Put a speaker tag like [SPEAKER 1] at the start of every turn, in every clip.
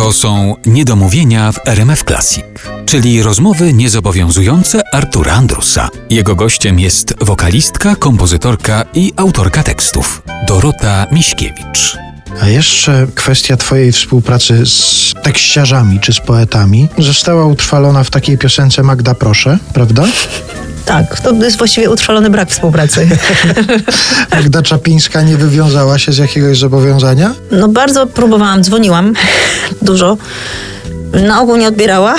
[SPEAKER 1] To są niedomówienia w RMF Classic, czyli rozmowy niezobowiązujące Artura Andrusa. Jego gościem jest wokalistka, kompozytorka i autorka tekstów Dorota Miśkiewicz.
[SPEAKER 2] A jeszcze kwestia Twojej współpracy z tekściarzami czy z poetami została utrwalona w takiej piosence Magda Proszę, prawda?
[SPEAKER 3] Tak, to jest właściwie utrwalony brak współpracy.
[SPEAKER 2] Magda Czapińska nie wywiązała się z jakiegoś zobowiązania?
[SPEAKER 3] No bardzo próbowałam, dzwoniłam dużo. Na ogół nie odbierała.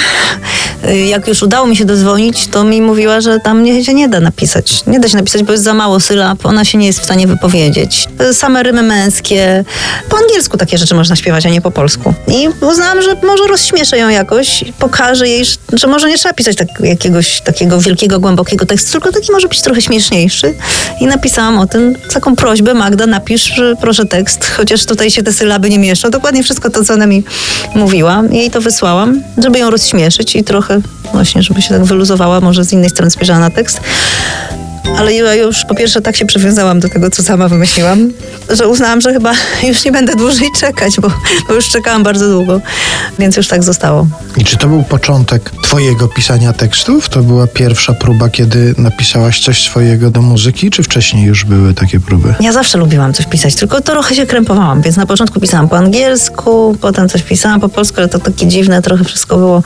[SPEAKER 3] Jak już udało mi się dozwonić, to mi mówiła, że tam nie, się nie da napisać. Nie da się napisać, bo jest za mało sylab, ona się nie jest w stanie wypowiedzieć. Same rymy męskie. Po angielsku takie rzeczy można śpiewać, a nie po polsku. I uznałam, że może rozśmieszę ją jakoś pokażę jej, że może nie trzeba pisać tak, jakiegoś takiego wielkiego, głębokiego tekstu, tylko taki może być trochę śmieszniejszy. I napisałam o tym taką prośbę, Magda, napisz proszę tekst, chociaż tutaj się te sylaby nie mieszczą. Dokładnie wszystko to, co ona mi mówiła. Jej to wysłałam, żeby ją rozśmieszyć i trochę właśnie, żeby się tak wyluzowała, może z innej strony spojrzała na tekst. Ale ja już po pierwsze tak się przywiązałam do tego, co sama wymyśliłam, że uznałam, że chyba już nie będę dłużej czekać, bo, bo już czekałam bardzo długo, więc już tak zostało.
[SPEAKER 2] I czy to był początek Twojego pisania tekstów? To była pierwsza próba, kiedy napisałaś coś swojego do muzyki, czy wcześniej już były takie próby?
[SPEAKER 3] Ja zawsze lubiłam coś pisać, tylko trochę się krępowałam, więc na początku pisałam po angielsku, potem coś pisałam po polsku, ale to takie dziwne trochę wszystko było.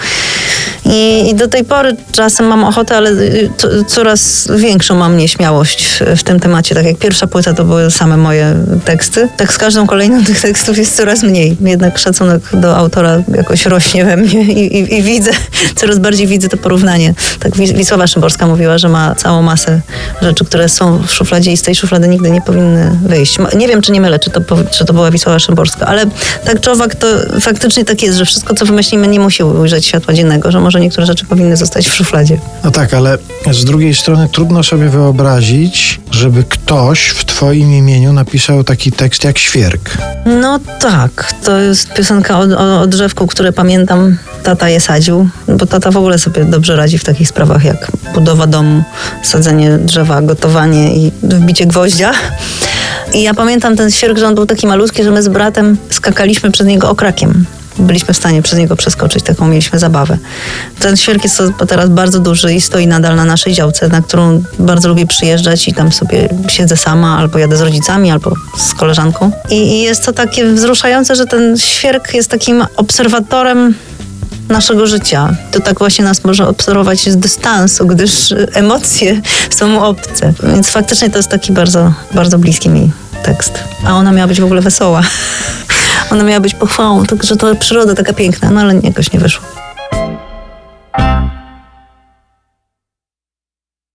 [SPEAKER 3] I, i do tej pory czasem mam ochotę, ale to, coraz większą mam nieśmiałość w, w tym temacie. Tak jak pierwsza płyta to były same moje teksty, tak z każdą kolejną tych tekstów jest coraz mniej. Jednak szacunek do autora jakoś rośnie we mnie i, i, i widzę, coraz bardziej widzę to porównanie. Tak Wisława Szymborska mówiła, że ma całą masę rzeczy, które są w szufladzie i z tej szuflady nigdy nie powinny wyjść. Nie wiem, czy nie mylę, czy to, czy to była Wisława Szymborska, ale tak czy owak to faktycznie tak jest, że wszystko, co wymyślimy, nie musi ujrzeć światła dziennego, że może niektóre rzeczy powinny zostać w szufladzie.
[SPEAKER 2] No tak, ale z drugiej strony trudno sobie wyobrazić, żeby ktoś w Twoim imieniu napisał taki tekst jak Świerk.
[SPEAKER 3] No tak, to jest piosenka o, o, o drzewku, które pamiętam, tata je sadził, bo tata w ogóle sobie dobrze radzi w takich sprawach jak budowa domu, sadzenie drzewa, gotowanie i wbicie gwoździa. I ja pamiętam ten świerk, że on był taki malutki, że my z bratem skakaliśmy przez niego okrakiem byliśmy w stanie przez niego przeskoczyć, taką mieliśmy zabawę. Ten świerk jest teraz bardzo duży i stoi nadal na naszej działce, na którą bardzo lubię przyjeżdżać i tam sobie siedzę sama, albo jadę z rodzicami, albo z koleżanką. I, i jest to takie wzruszające, że ten świerk jest takim obserwatorem naszego życia. To tak właśnie nas może obserwować z dystansu, gdyż emocje są mu obce. Więc faktycznie to jest taki bardzo, bardzo bliski mi tekst. A ona miała być w ogóle wesoła. Ona miała być pochwałą, także to przyroda taka piękna, no ale jakoś nie wyszło.